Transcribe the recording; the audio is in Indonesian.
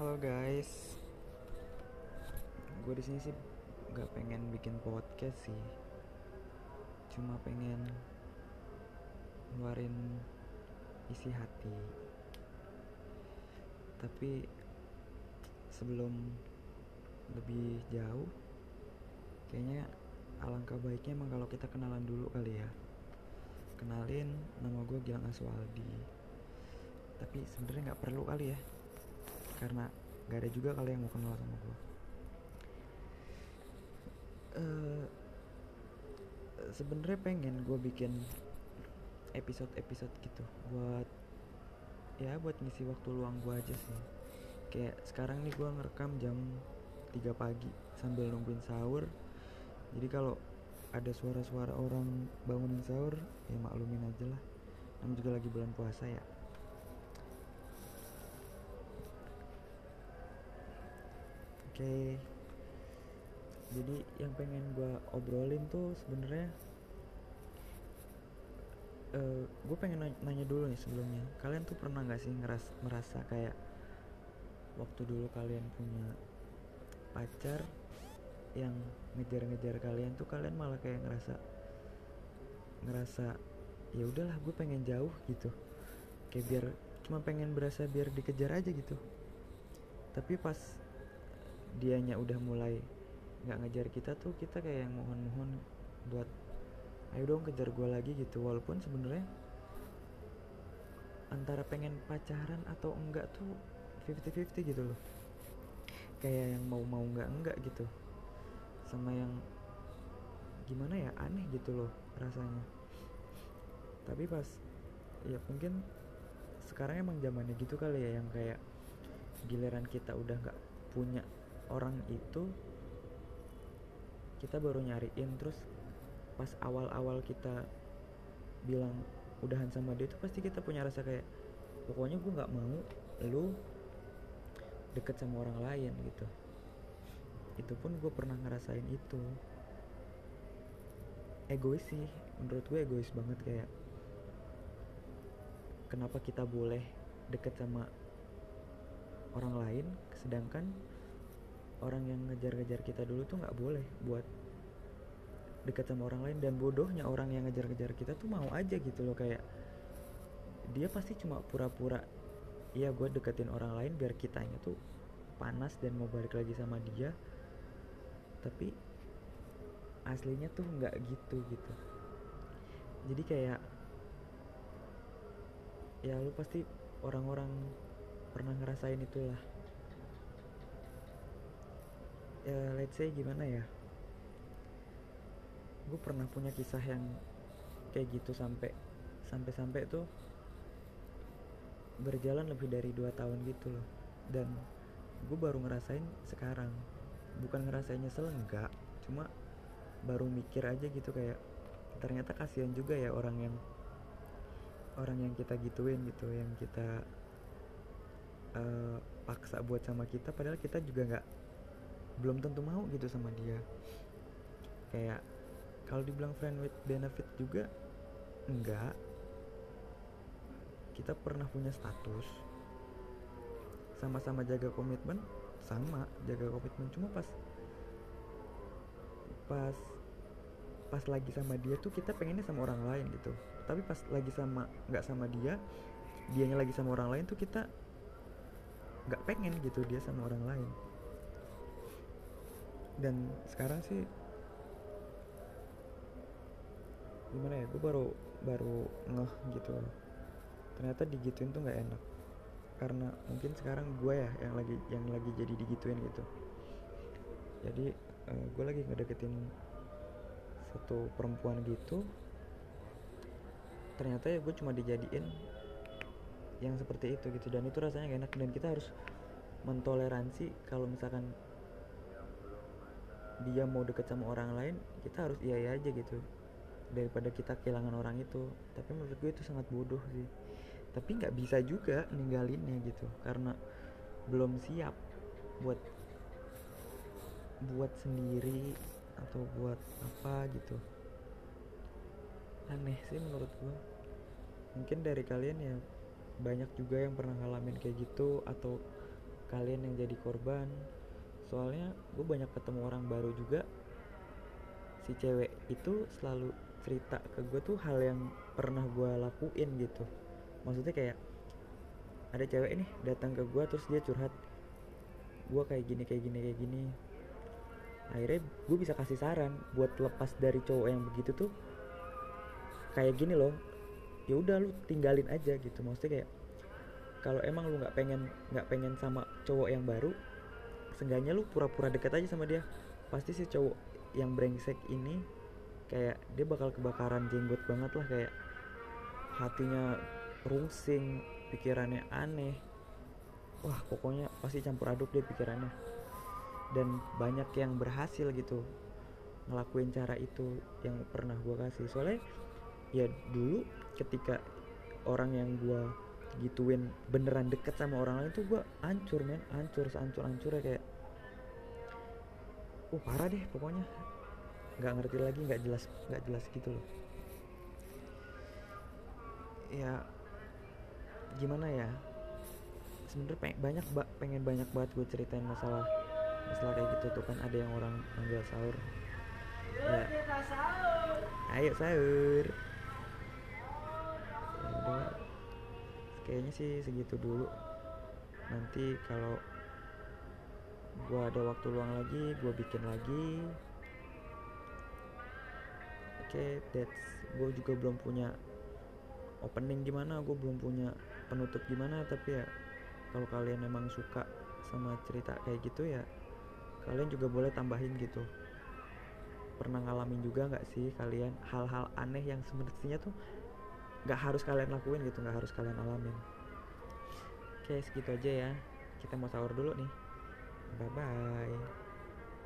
Halo guys, gue di sini sih nggak pengen bikin podcast sih, cuma pengen ngeluarin isi hati. Tapi sebelum lebih jauh, kayaknya alangkah baiknya emang kalau kita kenalan dulu kali ya. Kenalin, nama gue Gilang Aswaldi. Tapi sebenarnya nggak perlu kali ya, karena gak ada juga kali yang mau kenal sama gue. Eh, sebenarnya pengen gue bikin episode-episode gitu buat ya buat ngisi waktu luang gue aja sih. Kayak sekarang nih gue ngerekam jam 3 pagi sambil nungguin sahur. Jadi kalau ada suara-suara orang bangunin sahur ya maklumin aja lah. Namanya juga lagi bulan puasa ya oke. Jadi yang pengen gue obrolin tuh sebenarnya eh gue pengen nanya, nanya dulu nih sebelumnya. Kalian tuh pernah nggak sih ngeras merasa kayak waktu dulu kalian punya pacar yang ngejar-ngejar kalian tuh kalian malah kayak ngerasa ngerasa ya udahlah gue pengen jauh gitu. Kayak biar cuma pengen berasa biar dikejar aja gitu. Tapi pas dianya udah mulai nggak ngejar kita tuh kita kayak yang mohon-mohon buat ayo dong kejar gue lagi gitu. Walaupun sebenarnya antara pengen pacaran atau enggak tuh 50-50 gitu loh. Kayak yang mau mau enggak enggak gitu. Sama yang gimana ya aneh gitu loh rasanya. Tapi pas ya mungkin sekarang emang zamannya gitu kali ya yang kayak giliran kita udah nggak punya orang itu kita baru nyariin terus pas awal-awal kita bilang udahan sama dia itu pasti kita punya rasa kayak pokoknya gue nggak mau lu deket sama orang lain gitu. Itu pun gue pernah ngerasain itu. Egois sih menurut gue egois banget kayak kenapa kita boleh deket sama orang lain sedangkan orang yang ngejar-ngejar kita dulu tuh nggak boleh buat deket sama orang lain. Dan bodohnya orang yang ngejar-ngejar kita tuh mau aja gitu loh kayak dia pasti cuma pura-pura iya gue deketin orang lain biar kitanya tuh panas dan mau balik lagi sama dia. Tapi aslinya tuh nggak gitu gitu. Jadi kayak ya lu pasti orang-orang pernah ngerasain itulah ya let's say gimana ya? Gue pernah punya kisah yang kayak gitu sampai sampai sampai tuh berjalan lebih dari dua tahun gitu loh. Dan gue baru ngerasain sekarang. Bukan ngerasain nyesel enggak cuma baru mikir aja gitu kayak ternyata kasihan juga ya orang yang orang yang kita gituin gitu yang kita uh, paksa buat sama kita padahal kita juga nggak belum tentu mau gitu sama dia. Kayak kalau dibilang friend with benefit juga enggak. Kita pernah punya status sama-sama jaga komitmen sama jaga komitmen. Cuma pas pas pas lagi sama dia tuh kita pengennya sama orang lain gitu. Tapi pas lagi sama nggak sama dia dianya lagi sama orang lain tuh kita nggak pengen gitu dia sama orang lain dan sekarang sih gimana ya gue baru baru ngeh gitu. Ternyata digituin tuh nggak enak. Karena mungkin sekarang gue ya yang lagi yang lagi jadi digituin gitu. Jadi uh, gue lagi ngedeketin satu perempuan gitu. Ternyata ya gue cuma dijadiin yang seperti itu gitu. Dan itu rasanya gak enak. Dan kita harus mentoleransi kalau misalkan dia mau deket sama orang lain kita harus iya iya aja gitu. Daripada kita kehilangan orang itu. Tapi menurut gue itu sangat bodoh sih. Tapi nggak bisa juga ninggalinnya gitu. Karena belum siap buat buat sendiri atau buat apa gitu. Aneh sih menurut gue. Mungkin dari kalian ya banyak juga yang pernah ngalamin kayak gitu atau kalian yang jadi korban soalnya gue banyak ketemu orang baru juga. Si cewek itu selalu cerita ke gue tuh hal yang pernah gue lakuin gitu. Maksudnya kayak ada cewek nih datang ke gue terus dia curhat gue kayak gini kayak gini kayak gini. Akhirnya gue bisa kasih saran buat lepas dari cowok yang begitu tuh kayak gini loh ya udah lu tinggalin aja gitu. Maksudnya kayak kalau emang lu nggak pengen nggak pengen sama cowok yang baru seenggaknya lu pura-pura deket aja sama dia. Pasti si cowok yang brengsek ini kayak dia bakal kebakaran jenggot banget lah kayak hatinya rungsing pikirannya aneh. Wah pokoknya pasti campur aduk deh pikirannya. Dan banyak yang berhasil gitu ngelakuin cara itu yang pernah gue kasih. Soalnya ya dulu ketika orang yang gue gituin beneran deket sama orang lain tuh gue hancur men. Hancur sehancur hancurnya kayak uh parah deh pokoknya. Nggak ngerti lagi nggak jelas nggak jelas gitu loh. Ya gimana ya? Sebenernya pengen banyak ba pengen banyak banget gue ceritain masalah masalah kayak gitu tuh kan. Ada yang orang panggil sahur. Ya. Ayo sahur kayaknya sih segitu dulu. Nanti kalau gue ada waktu luang lagi gue bikin lagi. Oke okay, that's gue juga belum punya opening gimana gue belum punya penutup gimana tapi ya kalau kalian emang suka sama cerita kayak gitu ya kalian juga boleh tambahin gitu. Pernah ngalamin juga nggak sih kalian hal-hal aneh yang sebenarnya tuh nggak harus kalian lakuin gitu nggak harus kalian alamin oke segitu aja ya. Kita mau sahur dulu nih. Bye bye